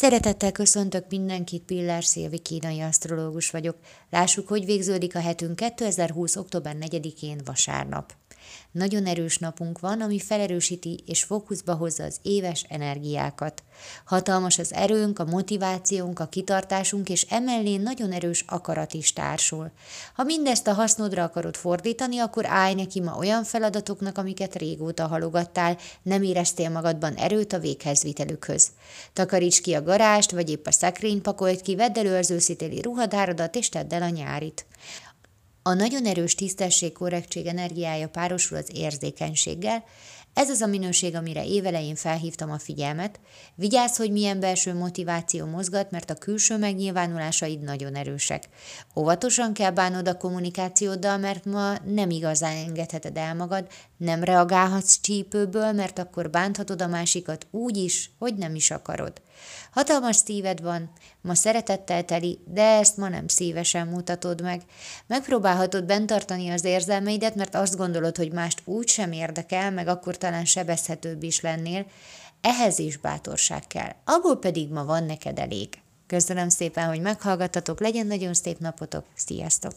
Szeretettel köszöntök mindenkit, Pillár Szilvi kínai asztrológus vagyok. Lássuk, hogy végződik a hetünk 2020. október 4-én vasárnap. Nagyon erős napunk van, ami felerősíti és fókuszba hozza az éves energiákat. Hatalmas az erőnk, a motivációnk, a kitartásunk, és emellé nagyon erős akarat is társul. Ha mindezt a hasznodra akarod fordítani, akkor állj neki ma olyan feladatoknak, amiket régóta halogattál, nem éreztél magadban erőt a véghezvitelükhöz. Takaríts ki a garást, vagy épp a szekrény pakolt ki, vedd elő az őszitéli ruhadárodat, és tedd el a nyárit. A nagyon erős tisztesség, korrektség energiája párosul az érzékenységgel, ez az a minőség, amire évelején felhívtam a figyelmet. Vigyázz, hogy milyen belső motiváció mozgat, mert a külső megnyilvánulásaid nagyon erősek. Óvatosan kell bánod a kommunikációddal, mert ma nem igazán engedheted el magad, nem reagálhatsz csípőből, mert akkor bánthatod a másikat úgy is, hogy nem is akarod. Hatalmas szíved van, ma szeretettel teli, de ezt ma nem szívesen mutatod meg. Megpróbálhatod bent tartani az érzelmeidet, mert azt gondolod, hogy mást úgy sem érdekel, meg akkor talán sebezhetőbb is lennél. Ehhez is bátorság kell, abból pedig ma van neked elég. Köszönöm szépen, hogy meghallgattatok, legyen nagyon szép napotok, sziasztok!